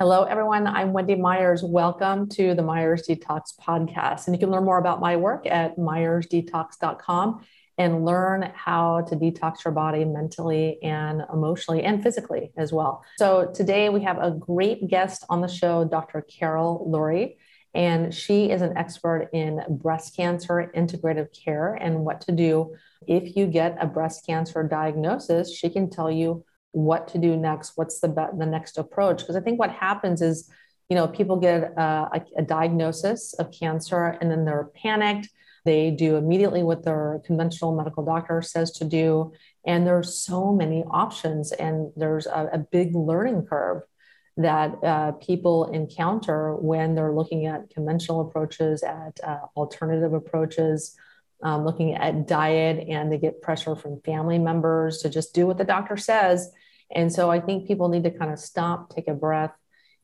Hello, everyone. I'm Wendy Myers. Welcome to the Myers Detox podcast. And you can learn more about my work at myersdetox.com and learn how to detox your body mentally and emotionally and physically as well. So, today we have a great guest on the show, Dr. Carol Lourie. And she is an expert in breast cancer integrative care and what to do if you get a breast cancer diagnosis. She can tell you what to do next what's the be- the next approach. Because i think what happens is you know people get a, a, diagnosis of cancer and then they're panicked. They do immediately what their conventional medical doctor says to do. And there's so many options and there's a, a big learning curve that uh, people encounter when they're looking at conventional approaches at uh, alternative approaches um, looking at diet and they get pressure from family members to just do what the doctor says and so I think people need to kind of stop, take a breath,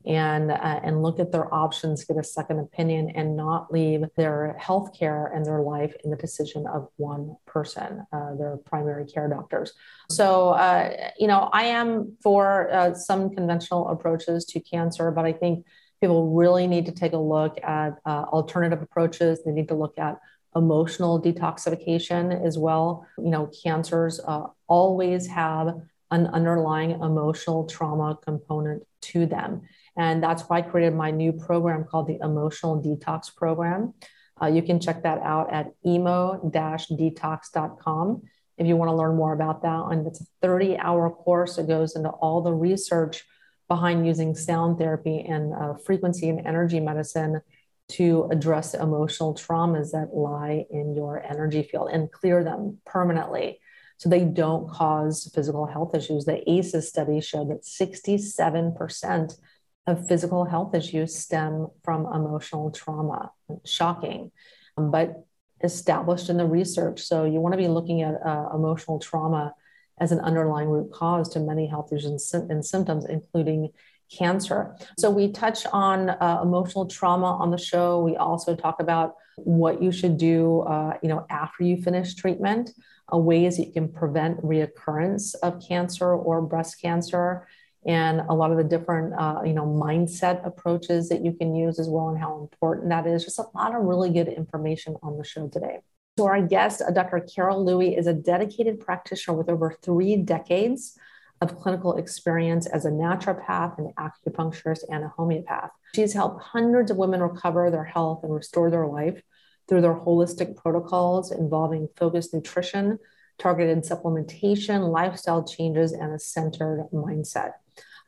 and uh, and look at their options, get a second opinion, and not leave their health care and their life in the decision of one person, uh, their primary care doctors. So uh, you know, I am for uh, some conventional approaches to cancer, but I think people really need to take a look at uh, alternative approaches. They need to look at emotional detoxification as well. You know, cancers uh, always have an underlying emotional trauma component to them. And that's why I created my new program called the Emotional Detox Program. Uh, you can check that out at emo-detox.com if you want to learn more about that. And it's a 30 hour course that goes into all the research behind using sound therapy and uh, frequency and energy medicine to address emotional traumas that lie in your energy field and clear them permanently so they don't cause physical health issues. The ACEs study showed that 67% of physical health issues stem from emotional trauma. Shocking, but established in the research. So you want to be looking at uh, emotional trauma as an underlying root cause to many health issues and, symptoms, including cancer. So we touch on uh, emotional trauma on the show. We also talk about what you should do, uh, you know, after you finish treatment uh, ways that you can prevent reoccurrence of cancer or breast cancer. And a lot of the different uh, you know mindset approaches that you can use as well and how important that is. Just a lot of really good information on the show today. So our guest uh, dr carol Lourie is a dedicated practitioner with over three decades of clinical experience as a naturopath an acupuncturist and a homeopath. She's helped hundreds of women recover their health and restore their life through their holistic protocols involving focused nutrition, targeted supplementation, lifestyle changes, and a centered mindset.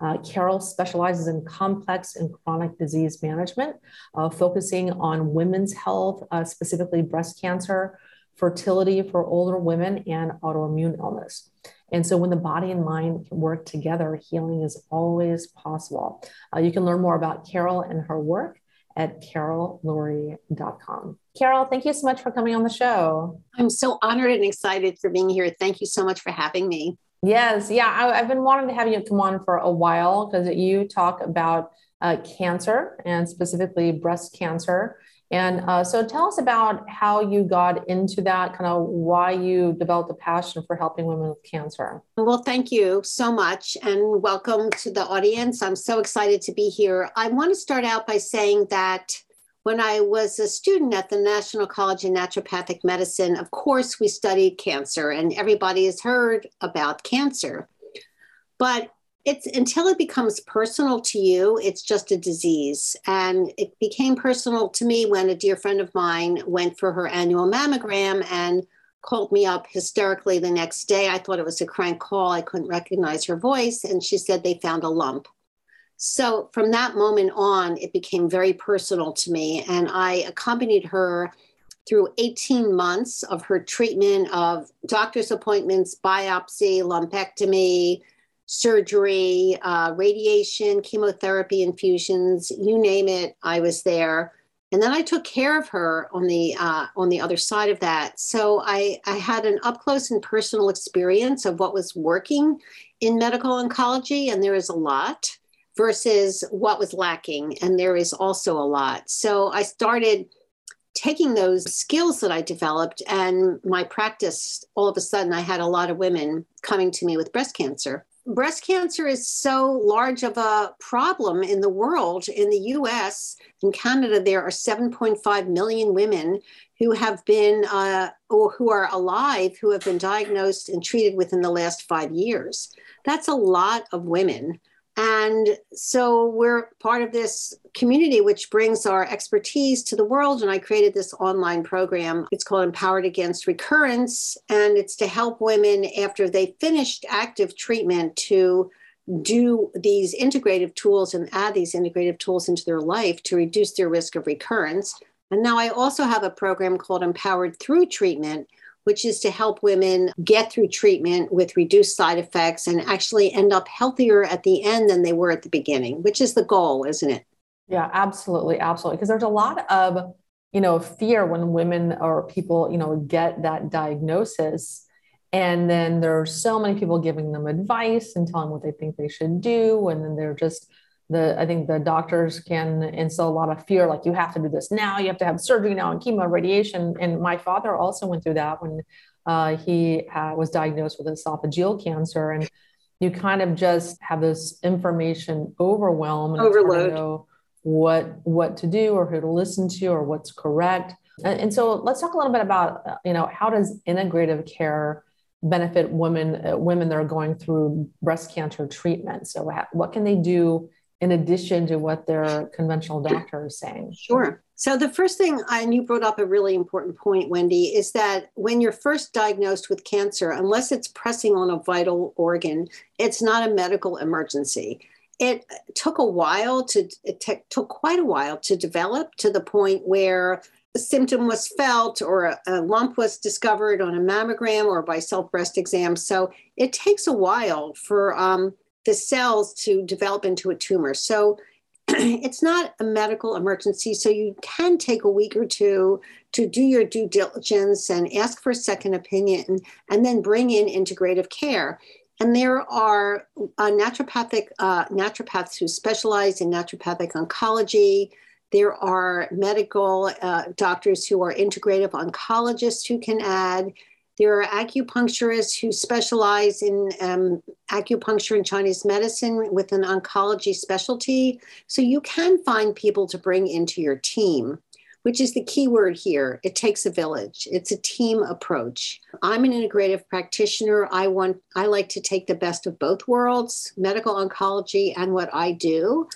Uh, Carol specializes in complex and chronic disease management, uh, focusing on women's health, uh, specifically breast cancer, fertility for older women, and autoimmune illness. And so, when the body and mind work together, healing is always possible. Uh, you can learn more about Carol and her work at carollourie.com. Carol, thank you so much for coming on the show. I'm so honored and excited for being here. Thank you so much for having me. Yes, yeah, I, have been wanting to have you come on for a while because you talk about uh, cancer and specifically breast cancer. And uh, so tell us about how you got into that, kind of why you developed a passion for helping women with cancer. Well, thank you so much and welcome to the audience. I'm so excited to be here. I want to start out by saying that when I was a student at the National College of Naturopathic Medicine, of course, we studied cancer, and everybody has heard about cancer. But it's until it becomes personal to you, it's just a disease. And it became personal to me when a dear friend of mine went for her annual mammogram and called me up hysterically the next day. I thought it was a crank call. I couldn't recognize her voice. And she said they found a lump. So from that moment on, it became very personal to me. And I accompanied her through 18 months of her treatment of doctor's appointments, biopsy, lumpectomy, surgery, uh, radiation, chemotherapy infusions, you name it, I was there. And then I took care of her on the uh, on the other side of that. So I, I had an up close and personal experience of what was working in medical oncology, and there is a lot versus what was lacking. And there is also a lot. So I started taking those skills that I developed and my practice, all of a sudden, I had a lot of women coming to me with breast cancer. breast cancer is so large of a problem in the world. In the US and Canada, there are 7.5 million women who have been uh, or who are alive who have been diagnosed and treated within the last five years. That's a lot of women. And so we're part of this community, which brings our expertise to the world. And I created this online program. It's called Empowered Against Recurrence. And it's to help women after they finished active treatment to do these integrative tools and add these integrative tools into their life to reduce their risk of recurrence. And now I also have a program called Empowered Through Treatment, which is to help women get through treatment with reduced side effects and actually end up healthier at the end than they were at the beginning, which is the goal, isn't it? Yeah, absolutely. Absolutely. Because there's a lot of, you know, fear when women or people, you know, get that diagnosis. And then there are so many people giving them advice and telling what they think they should do. And then they're just, the I think the doctors can instill a lot of fear, like you have to do this now, you have to have surgery now and chemo, radiation. And my father also went through that when uh, he was diagnosed with esophageal cancer, and you kind of just have this information overwhelm and overload what what to do or who to listen to or what's correct. And, and so let's talk a little bit about uh, you know how does integrative care benefit women uh, women that are going through breast cancer treatment. So what can they do in addition to what their conventional doctor is saying? Sure. So, the first thing, and you brought up a really important point, Wendy, is that when you're first diagnosed with cancer, unless it's pressing on a vital organ, it's not a medical emergency. It took a while to, it t- took quite a while to develop to the point where a symptom was felt or a, a lump was discovered on a mammogram or by self breast exam. So, it takes a while for, um, the cells to develop into a tumor. So it's not a medical emergency. So you can take a week or two to do your due diligence and ask for a second opinion and then bring in integrative care. And there are uh, naturopathic uh, naturopaths who specialize in naturopathic oncology. There are medical uh, doctors who are integrative oncologists who can add. There are acupuncturists who specialize in um, acupuncture and Chinese medicine with an oncology specialty. So you can find people to bring into your team, which is the key word here. It takes a village. It's a team approach. I'm an integrative practitioner. I want I like to take the best of both worlds, medical oncology and what I do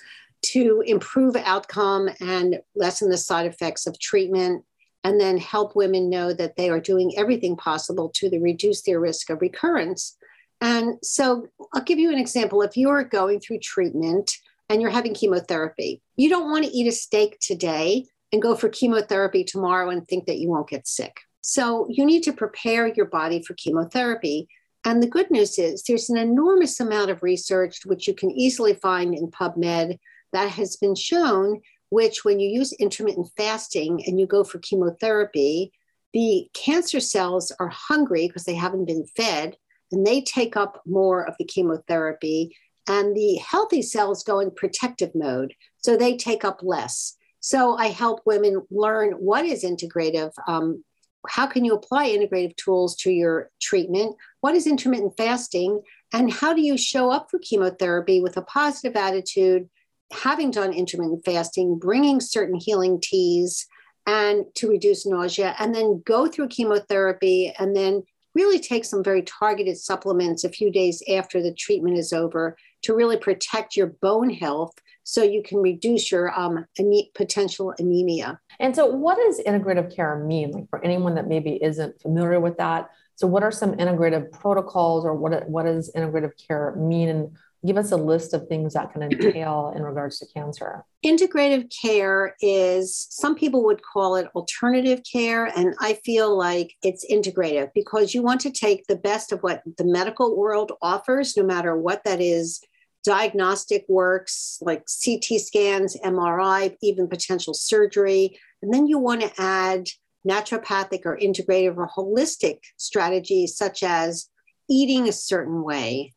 to improve outcome and lessen the side effects of treatment and then help women know that they are doing everything possible to the reduce their risk of recurrence. And so I'll give you an example. If you're going through treatment and you're having chemotherapy, you don't want to eat a steak today and go for chemotherapy tomorrow and think that you won't get sick. So you need to prepare your body for chemotherapy. And the good news is there's an enormous amount of research, which you can easily find in PubMed, that has been shown which when you use intermittent fasting and you go for chemotherapy, the cancer cells are hungry because they haven't been fed and they take up more of the chemotherapy. And the healthy cells go in protective mode, so they take up less. So I help women learn what is integrative. Um, how can you apply integrative tools to your treatment? What is intermittent fasting? And how do you show up for chemotherapy with a positive attitude having done intermittent fasting, bringing certain healing teas and to reduce nausea, and then go through chemotherapy and then really take some very targeted supplements a few days after the treatment is over to really protect your bone health so you can reduce your um, potential anemia. And so, what does integrative care mean? Like for anyone that maybe isn't familiar with that, so what are some integrative protocols, or what what does integrative care mean, and give us a list of things that can entail in regards to cancer. Integrative care is, some people would call it alternative care. And I feel like it's integrative because you want to take the best of what the medical world offers, no matter what that is diagnostic works like CT scans, MRI, even potential surgery. And then you want to add naturopathic or integrative or holistic strategies such as eating a certain way,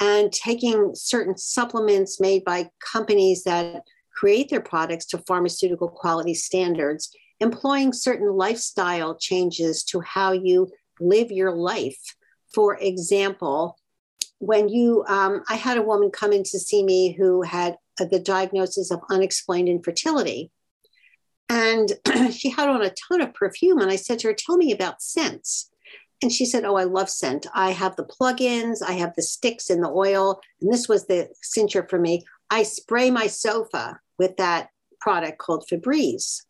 and taking certain supplements made by companies that create their products to pharmaceutical quality standards, employing certain lifestyle changes to how you live your life. For example, when you, um, I had a woman come in to see me who had the diagnosis of unexplained infertility. And she had on a ton of perfume. And I said to her, Tell me about scents. And she said, Oh, I love scent. I have the plug-ins, I have the sticks in the oil. And this was the cincher for me. I spray my sofa with that product called Febreze.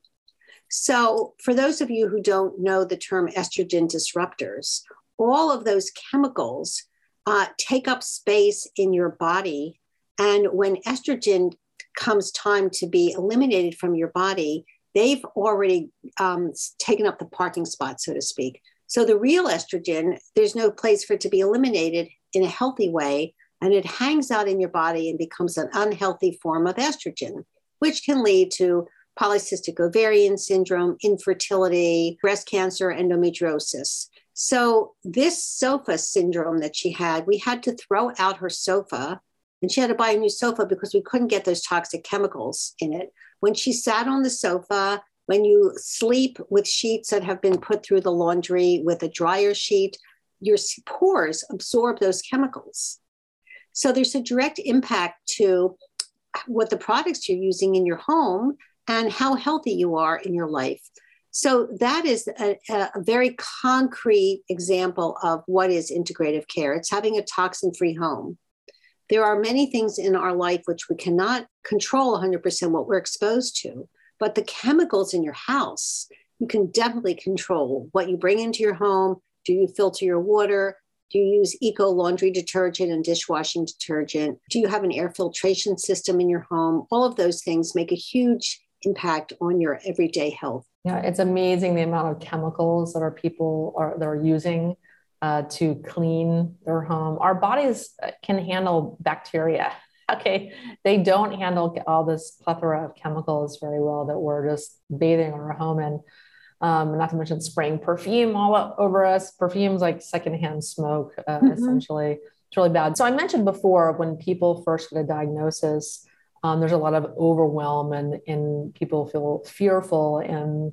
So, for those of you who don't know the term estrogen disruptors, all of those chemicals uh, take up space in your body. And when estrogen comes time to be eliminated from your body, they've already um, taken up the parking spot, so to speak. So the real estrogen, there's no place for it to be eliminated in a healthy way. And it hangs out in your body and becomes an unhealthy form of estrogen, which can lead to polycystic ovarian syndrome, infertility, breast cancer, endometriosis. So, this sofa syndrome that she had, we had to throw out her sofa and she had to buy a new sofa because we couldn't get those toxic chemicals in it. When she sat on the sofa, when you sleep with sheets that have been put through the laundry with a dryer sheet, your pores absorb those chemicals. So there's a direct impact to what the products you're using in your home and how healthy you are in your life. So that is a, a very concrete example of what is integrative care. It's having a toxin free home. There are many things in our life which we cannot control 100% what we're exposed to, but the chemicals in your house, you can definitely control what you bring into your home. Do you filter your water? Do you use eco laundry detergent and dishwashing detergent? Do you have an air filtration system in your home? All of those things make a huge impact on your everyday health. Yeah, it's amazing the amount of chemicals that our people are that are using uh, to clean their home. Our bodies uh, can handle bacteria. Okay, they don't handle all this plethora of chemicals very well that we're just bathing our home in. Um, not to mention spraying perfume all over us. Perfume's like secondhand smoke, uh, mm-hmm. essentially. It's really bad. So I mentioned before when people first get a diagnosis, um, there's a lot of overwhelm and, and people feel fearful and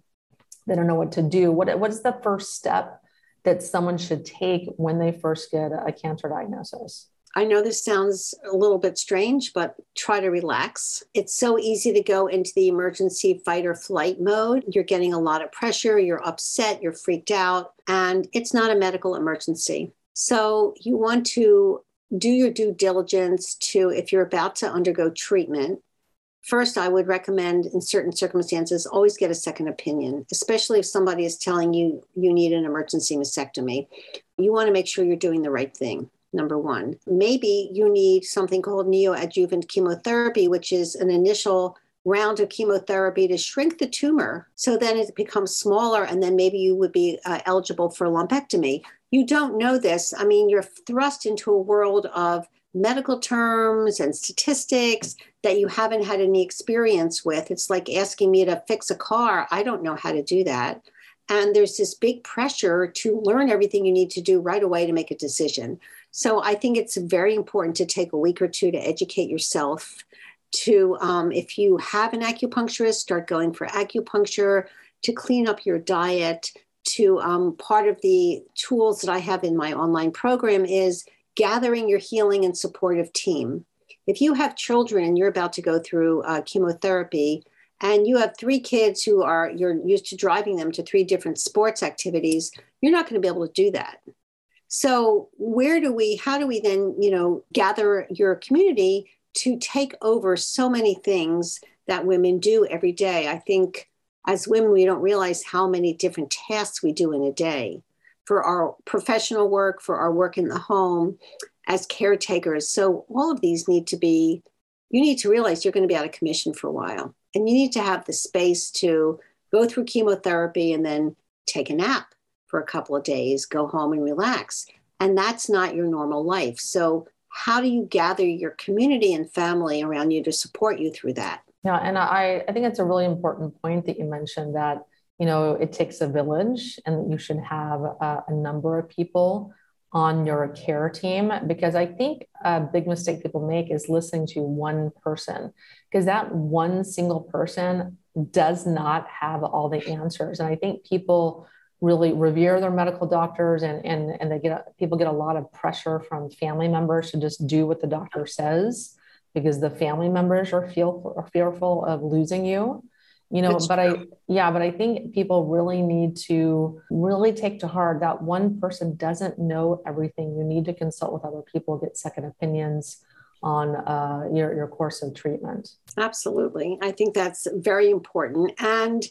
they don't know what to do. What, what is the first step that someone should take when they first get a cancer diagnosis? I know this sounds a little bit strange, but try to relax. It's so easy to go into the emergency fight or flight mode. You're getting a lot of pressure, you're upset, you're freaked out, and it's not a medical emergency. So you want to do your due diligence to, if you're about to undergo treatment, First, I would recommend in certain circumstances, always get a second opinion, especially if somebody is telling you you need an emergency mastectomy. You want to make sure you're doing the right thing. Number one, maybe you need something called neoadjuvant chemotherapy, which is an initial round of chemotherapy to shrink the tumor so then it becomes smaller and then maybe you would be uh, eligible for lumpectomy. You don't know this. I mean, you're thrust into a world of medical terms and statistics that you haven't had any experience with. It's like asking me to fix a car. I don't know how to do that. And there's this big pressure to learn everything you need to do right away to make a decision. So I think it's very important to take a week or two to educate yourself. To, um, if you have an acupuncturist, start going for acupuncture, to clean up your diet. To um, part of the tools that I have in my online program is gathering your healing and supportive team. If you have children and you're about to go through uh, chemotherapy, and you have three kids who are you're used to driving them to three different sports activities, you're not going to be able to do that. So where do we how do we then, you know, gather your community to take over so many things that women do every day? I think as women we don't realize how many different tasks we do in a day for our professional work, for our work in the home as caretakers. So all of these need to be, you need to realize you're going to be out of commission for a while. And you need to have the space to go through chemotherapy and then take a nap for a couple of days, go home and relax. And that's not your normal life. So, how do you gather your community and family around you to support you through that? Yeah, and I, I think it's a really important point that you mentioned that you know it takes a village and you should have a, a number of people on your care team because i think a big mistake people make is listening to one person because that one single person does not have all the answers and i think people really revere their medical doctors and and and they get people get a lot of pressure from family members to just do what the doctor says because the family members are feel are fearful of losing you you know That's but true. i yeah but i think people really need to really take to heart that one person doesn't know everything. You need to consult with other people get second opinions on uh, your, your course of treatment. Absolutely. I think that's very important. And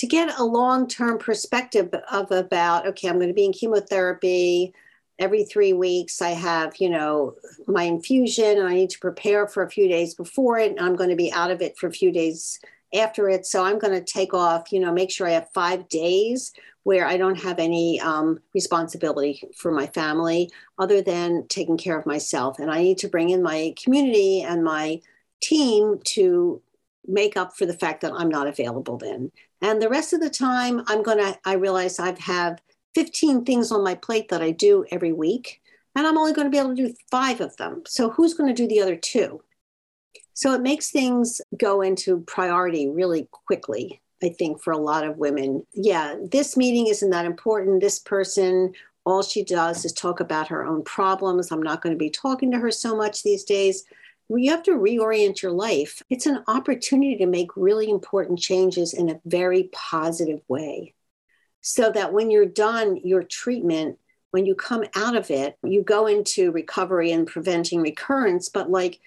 to get a long-term perspective of about okay i'm going to be in chemotherapy. Every three weeks i have you know my infusion and i need to prepare for a few days before it and i'm going to be out of it for a few days after it. So i'm going to take off you know make sure i have five days where i don't have any um, responsibility for my family other than taking care of myself. And i need to bring in my community and my team to make up for the fact that i'm not available then and the rest of the time, I'm going to, I realize I have 15 things on my plate that I do every week, and I'm only going to be able to do five of them. So who's going to do the other two? So it makes things go into priority really quickly, I think, for a lot of women. Yeah, this meeting isn't that important. This person, all she does is talk about her own problems. I'm not going to be talking to her so much these days you have to reorient your life. It's an opportunity to make really important changes in a very positive way. So that when you're done your treatment, when you come out of it, you go into recovery and preventing recurrence, but like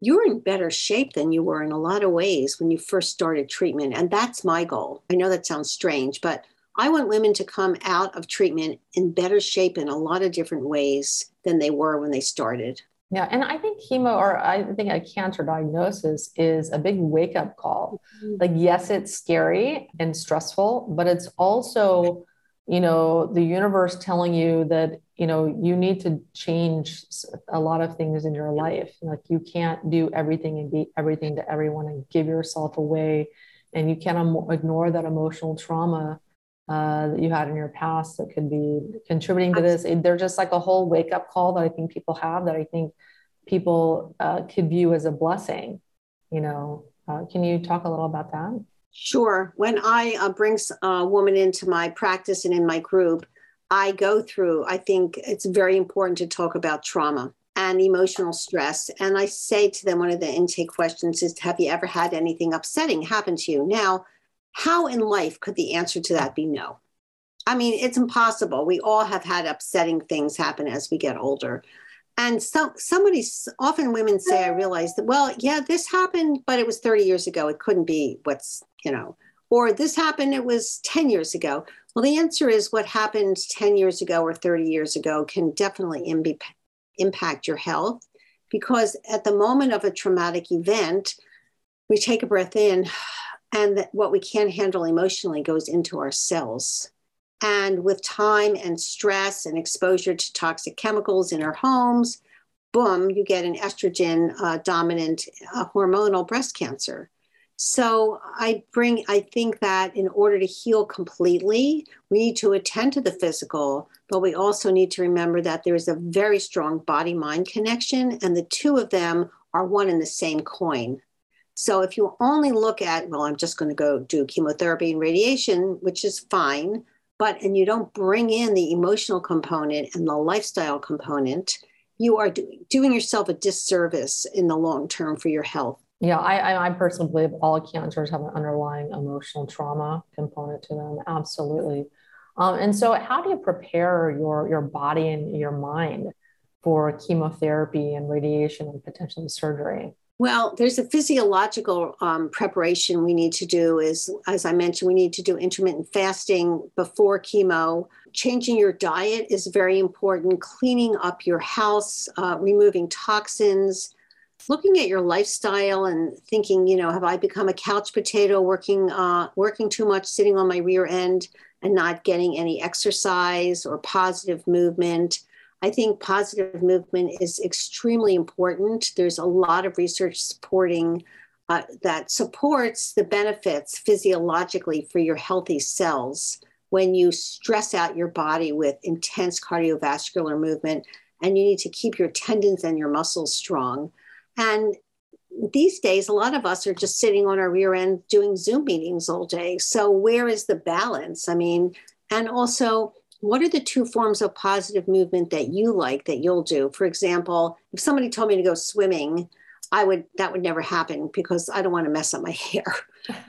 you're in better shape than you were in a lot of ways when you first started treatment. And that's my goal. I know that sounds strange, but I want women to come out of treatment in better shape in a lot of different ways than they were when they started. Yeah, and I think chemo or I think a cancer diagnosis is a big wake up call. Mm-hmm. Like, yes, it's scary and stressful, but it's also, you know, the universe telling you that, you know, you need to change a lot of things in your life. Like, you can't do everything and be everything to everyone and give yourself away. And you can't ignore that emotional trauma uh, that you had in your past that could be contributing to this. They're just like a whole wake up call that I think people have that I think people uh, could view as a blessing. You know, uh, can you talk a little about that? Sure. When I uh, bring a woman into my practice and in my group, I go through, I think it's very important to talk about trauma and emotional stress. And I say to them, one of the intake questions is Have you ever had anything upsetting happen to you? Now, how in life could the answer to that be no? I mean, it's impossible. We all have had upsetting things happen as we get older. And so somebody, often women say, I realize that, well, yeah, this happened, but it was 30 years ago. It couldn't be what's, you know, or this happened, it was 10 years ago. Well, the answer is what happened 10 years ago or 30 years ago can definitely Im- impact your health because at the moment of a traumatic event, we take a breath in and that what we can't handle emotionally goes into our cells. And with time and stress and exposure to toxic chemicals in our homes, boom, you get an estrogen uh, dominant uh, hormonal breast cancer. So I bring, I think that in order to heal completely, we need to attend to the physical, but we also need to remember that there is a very strong body mind connection, and the two of them are one and the same coin. So if you only look at, well, I'm just going to go do chemotherapy and radiation, which is fine, but and you don't bring in the emotional component and the lifestyle component, you are do, doing yourself a disservice in the long term for your health. Yeah, I, I personally believe all cancers have an underlying emotional trauma component to them. Absolutely. Um, and so, how do you prepare your your body and your mind for chemotherapy and radiation and potentially surgery? Well, there's a physiological um, preparation we need to do. Is as I mentioned, we need to do intermittent fasting before chemo. Changing your diet is very important. Cleaning up your house, uh, removing toxins, looking at your lifestyle and thinking, you know, have I become a couch potato, working uh, working too much, sitting on my rear end, and not getting any exercise or positive movement? I think positive movement is extremely important. There's a lot of research supporting uh, that supports the benefits physiologically for your healthy cells when you stress out your body with intense cardiovascular movement and you need to keep your tendons and your muscles strong. And these days, a lot of us are just sitting on our rear end doing Zoom meetings all day. So, where is the balance? I mean, And also, what are the two forms of positive movement that you like that you'll do? For example, if somebody told me to go swimming, I would that would never happen because I don't want to mess up my hair.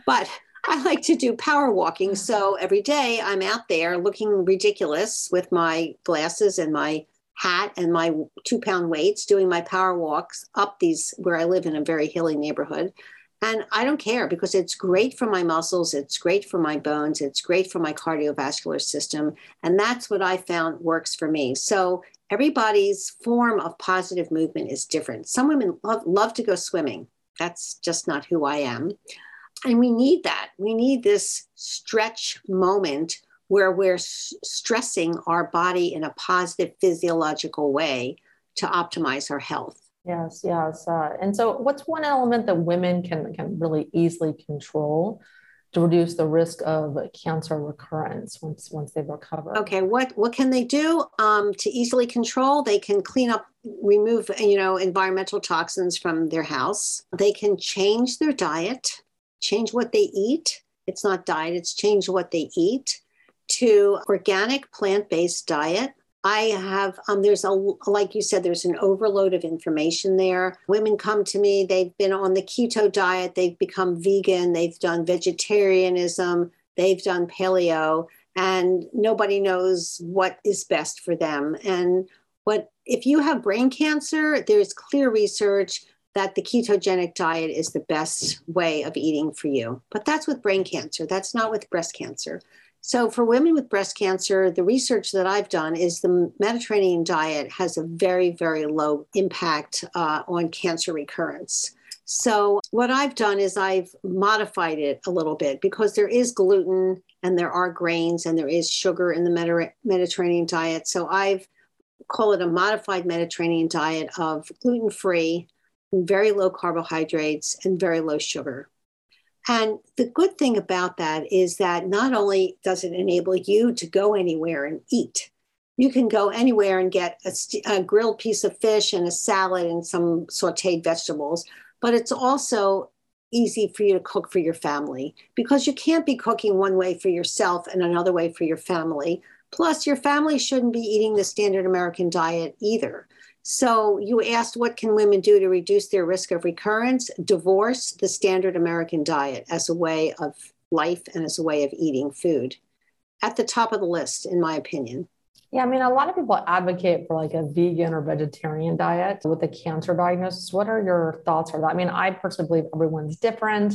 But I like to do power walking. So every day I'm out there looking ridiculous with my glasses and my hat and my two pound weights doing my power walks up these where I live in a very hilly neighborhood. And I don't care because it's great for my muscles, it's great for my bones, it's great for my cardiovascular system. And that's what I found works for me. So everybody's form of positive movement is different. Some women love, love to go swimming. That's just not who I am. And we need that. We need this stretch moment where we're s- stressing our body in a positive physiological way to optimize our health. Yes, yes. Uh, and so, what's one element that women can can really easily control to reduce the risk of cancer recurrence once once they've recovered? Okay, what what can they do um, to easily control? They can clean up, remove you know environmental toxins from their house. They can change their diet, change what they eat. It's not diet; it's change what they eat to organic plant based diet I have, um, there's a, like you said, there's an overload of information there. Women come to me, they've been on the keto diet, they've become vegan, they've done vegetarianism, they've done paleo, and nobody knows what is best for them. And what, if you have brain cancer, there's clear research that the ketogenic diet is the best way of eating for you. But that's with brain cancer, that's not with breast cancer. So, for women with breast cancer, the research that I've done is the Mediterranean diet has a very, very low impact uh, on cancer recurrence. So, what I've done is I've modified it a little bit because there is gluten and there are grains and there is sugar in the Mediter- Mediterranean diet. So, I've call it a modified Mediterranean diet of gluten free, very low carbohydrates, and very low sugar. And the good thing about that is that not only does it enable you to go anywhere and eat, you can go anywhere and get a, a, grilled piece of fish and a salad and some sauteed vegetables, but it's also easy for you to cook for your family because you can't be cooking one way for yourself and another way for your family. Plus, your family shouldn't be eating the standard American diet either. So you asked what can women do to reduce their risk of recurrence? Divorce the standard American diet as a way of life and as a way of eating food. At the top of the list, in my opinion. Yeah, I mean, a lot of people advocate for like a vegan or vegetarian diet with a cancer diagnosis. What are your thoughts on that? I mean, I personally believe everyone's different.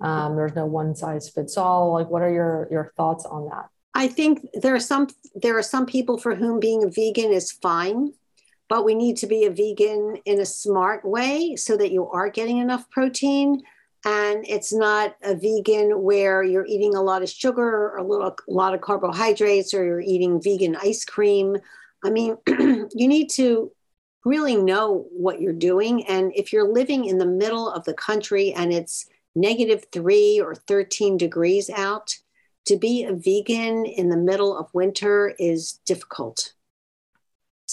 Um, there's no one size fits all. Like, what are your your thoughts on that? I think there are some there are some people for whom being a vegan is fine but we need to be a vegan in a smart way so that you are getting enough protein. And it's not a vegan where you're eating a lot of sugar or a little a lot of carbohydrates or you're eating vegan ice cream. I mean you need to really know what you're doing. And if you're living in the middle of the country and it's negative 3 or 13 degrees out to be a vegan in the middle of winter is difficult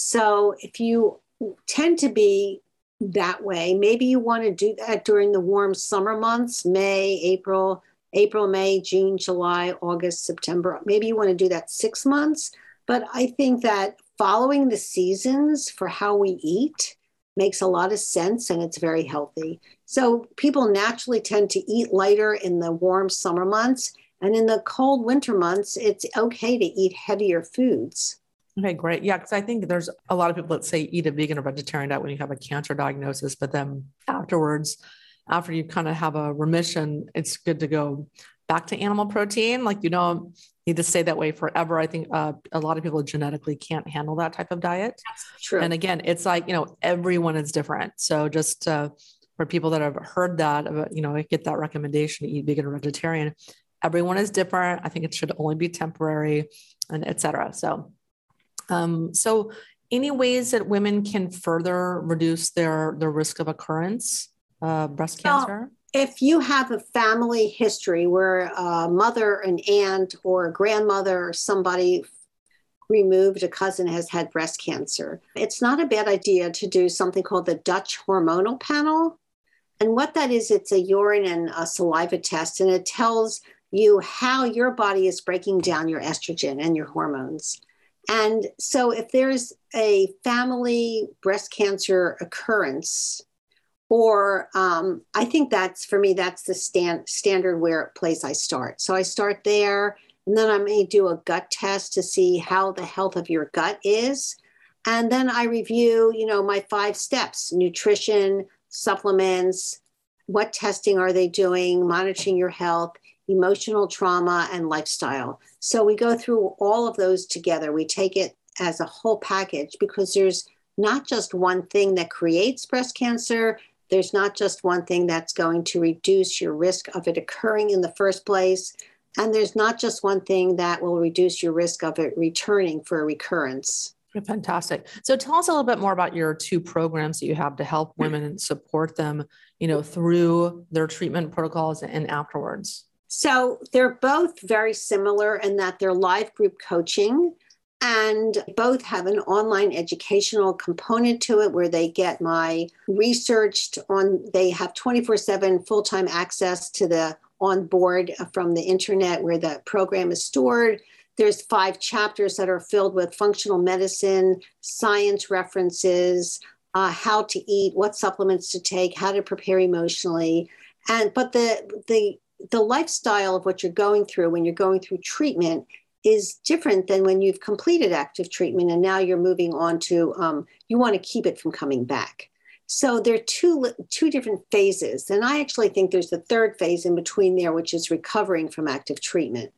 so if you tend to be that way, maybe you want to do that during the warm summer months, May, April, April, May, June, July, August, September. Maybe you want to do that six months. But I think that following the seasons for how we eat makes a lot of sense and it's very healthy. So people naturally tend to eat lighter in the warm summer months. And in the cold winter months, it's okay to eat heavier foods. Okay, great. Yeah, because I think there's a lot of people that say eat a vegan or vegetarian diet when you have a cancer diagnosis, but then afterwards, after you kind of have a remission, it's good to go back to animal protein. Like you don't need to stay that way forever. I think uh, a lot of people genetically can't handle that type of diet. That's true. And again, it's like you know everyone is different. So just uh, for people that have heard that, you know, get that recommendation to eat vegan or vegetarian. Everyone is different. I think it should only be temporary, and etc. So um, so, any ways that women can further reduce their their risk of occurrence, uh, breast cancer? Well, if you have a family history where a mother, an aunt, or a grandmother, or somebody removed, a cousin has had breast cancer, it's not a bad idea to do something called the Dutch hormonal panel. And what that is, it's a urine and a saliva test, and it tells you how your body is breaking down your estrogen and your hormones. And so, if there's a family breast cancer occurrence, or um, I think that's for me, that's the stand, standard where place I start. So I start there, and then I may do a gut test to see how the health of your gut is. And then I review, you know, my five steps nutrition, supplements, what testing are they doing, monitoring your health, emotional trauma, and lifestyle. So we go through all of those together. We take it as a whole package because there's not just one thing that creates breast cancer. There's not just one thing that's going to reduce your risk of it occurring in the first place. And there's not just one thing that will reduce your risk of it returning for a recurrence. Fantastic. So tell us a little bit more about your two programs that you have to help women and support them, you know, through their treatment protocols and afterwards. So they're both very similar in that they're live group coaching and both have an online educational component to it where they get my researched on they have 24/7 full-time access to the on board from the internet where the program is stored. There's five chapters that are filled with functional medicine, science references, uh, how to eat, what supplements to take, how to prepare emotionally, and but the the the lifestyle of what you're going through when you're going through treatment is different than when you've completed active treatment and now you're moving on to um, you want to keep it from coming back. So there are two two different phases, and I actually think there's a third phase in between there, which is recovering from active treatment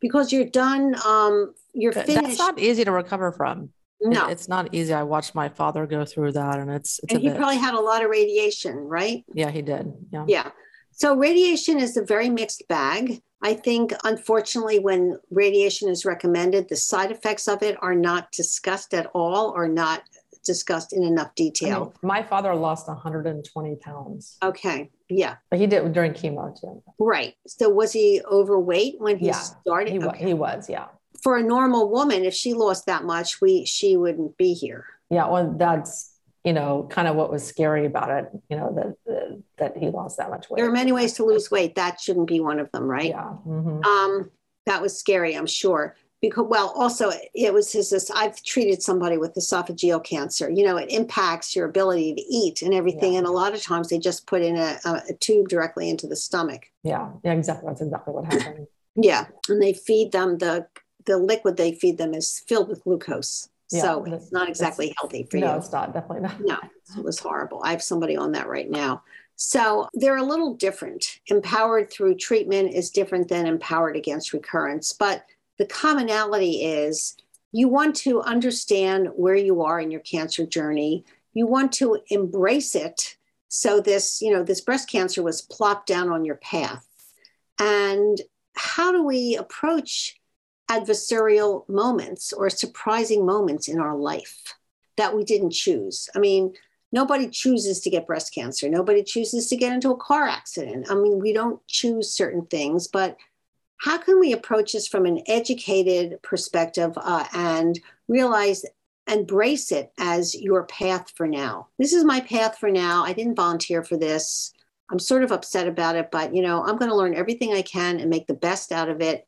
because you're done. Um, you're finished. That's not easy to recover from. No, it's not easy. I watched my father go through that, and it's. it's and he bit. probably had a lot of radiation, right? Yeah, he did. Yeah. Yeah. So radiation is a very mixed bag. I think, unfortunately, when radiation is recommended, the side effects of it are not discussed at all or not discussed in enough detail. I mean, my father lost 120 pounds. Okay. Yeah. But he did during chemo too. Right. So was he overweight when he yeah, started? He, okay. he was, yeah. For a normal woman, if she lost that much, we she wouldn't be here. Yeah, well, that's you know kind of what was scary about it. You know that that he lost that much weight. There are many ways to lose weight. That shouldn't be one of them, right? Yeah. Mm-hmm. Um, that was scary, I'm sure because well also it was his this i've treated somebody with esophageal cancer you know it impacts your ability to eat and everything yeah. and a lot of times they just put in a, a, tube directly into the stomach yeah yeah exactly that's exactly what happened yeah and they feed them the the liquid they feed them is filled with glucose yeah, so it's not exactly healthy for no, you no it's not definitely not no it was horrible i have somebody on that right now so they're a little different empowered through treatment is different than empowered against recurrence but the commonality is you want to understand where you are in your cancer journey. You want to embrace it. So this, you know, this breast cancer was plopped down on your path. And how do we approach adversarial moments or surprising moments in our life that we didn't choose? I mean, nobody chooses to get breast cancer. Nobody chooses to get into a car accident. I mean, we don't choose certain things, but how can we approach this from an educated perspective uh, and realize embrace it as your path for now this is my path for now i didn't volunteer for this i'm sort of upset about it but you know i'm going to learn everything i can and make the best out of it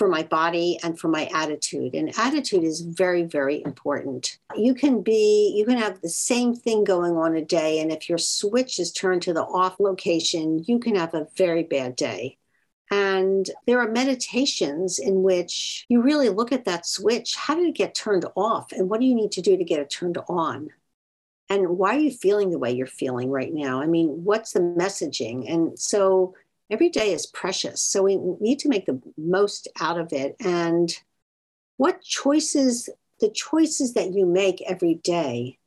for my body and for my attitude and attitude is very very important you can be you can have the same thing going on a day and if your switch is turned to the off location you can have a very bad day and there are meditations in which you really look at that switch. How did it get turned off? And what do you need to do to get it turned on? And why are you feeling the way you're feeling right now? I mean, what's the messaging? And so every day is precious. So we need to make the most out of it. And what choices, the choices that you make every day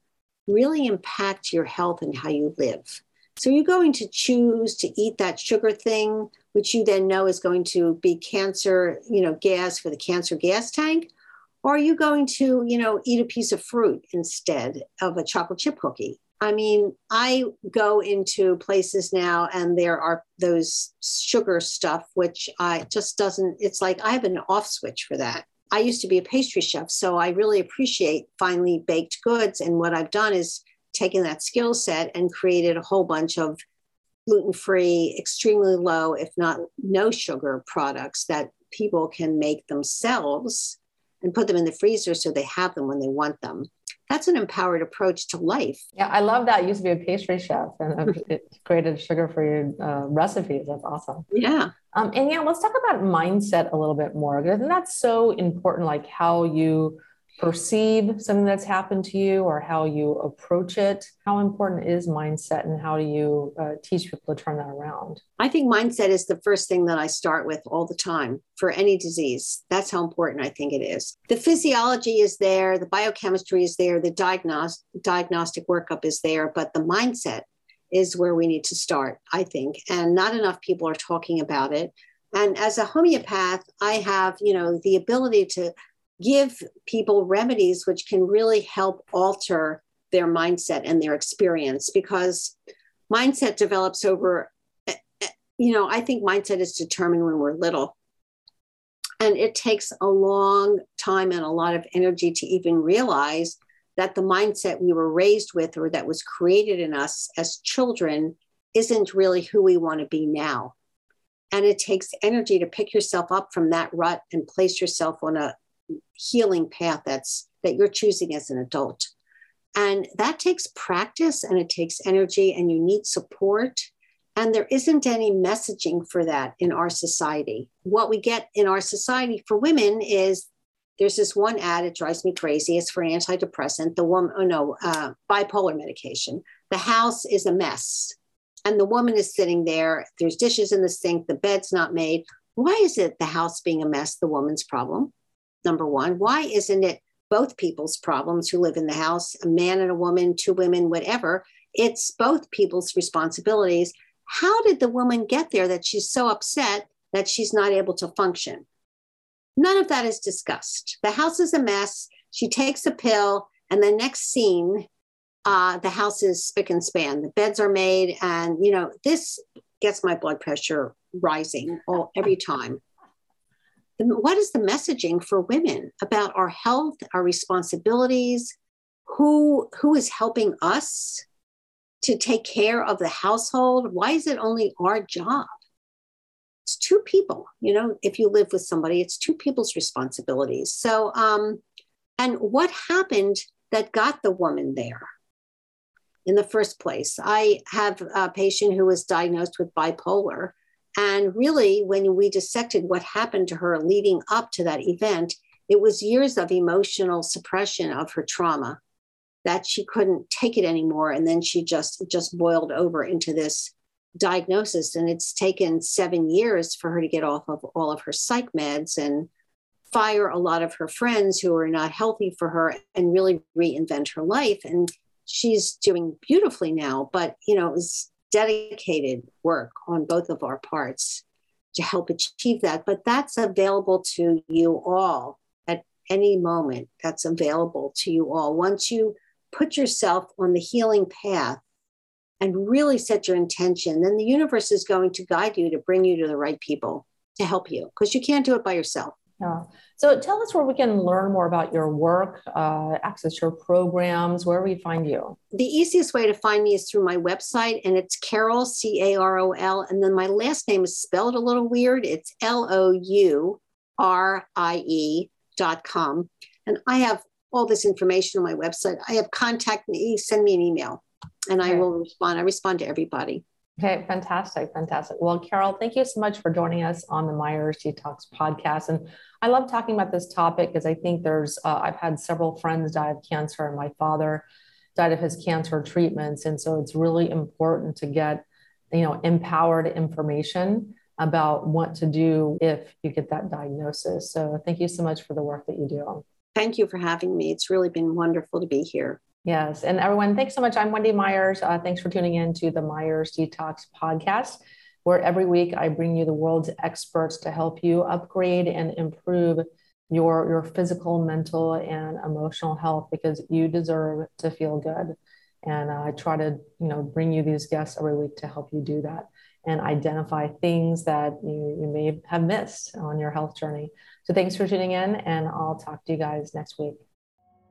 really impact your health and how you live. So are you're going to choose to eat that sugar thing which you then know is going to be cancer, you know, gas for the cancer gas tank? Or are you going to, you know, eat a piece of fruit instead of a chocolate chip cookie? I mean, I go into places now and there are those sugar stuff, which I just doesn't, it's like I have an off switch for that. I used to be a pastry chef, so I really appreciate finely baked goods. And what I've done is taken that skill set and created a whole bunch of gluten free, extremely low, if not no sugar products that people can make themselves and put them in the freezer so they have them when they want them. That's an empowered approach to life. Yeah, I love that. I used to be a pastry chef and it created sugar free uh, recipes. That's awesome. Yeah. Um, and yeah, let's talk about mindset a little bit more. And that's so important, like how you perceive something that's happened to you or how you approach it? How important is mindset and how do you uh, teach people to turn that around? I think mindset is the first thing that I start with all the time for any disease. That's how important I think it is. The physiology is there, the biochemistry is there, the diagnos- diagnostic workup is there, but the mindset is where we need to start, I think. And not enough people are talking about it. And as a homeopath, I have, you know, the ability to give people remedies which can really help alter their mindset and their experience because mindset develops over eh, eh, you know i think mindset is determined when we're little. And it takes a long time and a lot of energy to even realize that the mindset we were raised with or that was created in us as children isn't really who we want to be now. And it takes energy to pick yourself up from that rut and place yourself on a healing path that's that you're choosing as an adult. And that takes practice and it takes energy and you need support. And there isn't any messaging for that in our society. What we get in our society for women is there's this one ad it drives me crazy. It's for antidepressant the woman oh no uh, bipolar medication. The house is a mess. And the woman is sitting there there's dishes in the sink the bed's not made. Why is it the house being a mess the woman's problem number one. Why isn't it both people's problems who live in the house, a man and a woman, two women, whatever? It's both people's responsibilities. How did the woman get there that she's so upset that she's not able to function? None of that is discussed. The house is a mess. She takes a pill, and the next scene, uh, the house is spick and span. The beds are made, and you know this gets my blood pressure rising all every time what is the messaging for women about our health, our responsibilities, who who is helping us to take care of the household? Why is it only our job? It's two people, you know, if you live with somebody, it's two people's responsibilities. So um and what happened that got the woman there? in the first place. I have a patient who was diagnosed with bipolar and really, when we dissected what happened to her leading up to that event, it was years of emotional suppression of her trauma that she couldn't take it anymore. And then she just just boiled over into this diagnosis. And it's taken seven years for her to get off of all of her psych meds and fire a lot of her friends who are not healthy for her and really reinvent her life. And she's doing beautifully now. But you know, it was dedicated work on both of our parts to help achieve that. But that's available to you all at any moment. That's available to you all. Once you put yourself on the healing path and really set your intention, then the universe is going to guide you to bring you to the right people to help you because you can't do it by yourself. Yeah. So tell us where we can learn more about your work, uh, access your programs, where we find you. The easiest way to find me is through my website, and it's Carol, C A R O L. And then my last name is spelled a little weird. It's L O U R I E dot com. And I have all this information on my website. I have contact me, send me an email, and okay. I will respond. I respond to everybody. Okay, fantastic, fantastic. Well, Carol, thank you so much for joining us on the Myers Detox podcast. And I love talking about this topic because I think there's, uh, I've had several friends die of cancer, and my father died of his cancer treatments. And so it's really important to get, you know, empowered information about what to do if you get that diagnosis. So thank you so much for the work that you do. Thank you for having me. It's really been wonderful to be here. Yes. And everyone, thanks so much. I'm Wendy Myers. Uh, thanks for tuning in to the Myers Detox podcast, where every week I bring you the world's experts to help you upgrade and improve your, your physical, mental, and emotional health because you deserve to feel good. And uh, I try to, you know, bring you these guests every week to help you do that and identify things that you, you may have missed on your health journey. So thanks for tuning in, and I'll talk to you guys next week.